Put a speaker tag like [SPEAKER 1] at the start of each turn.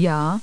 [SPEAKER 1] Ja,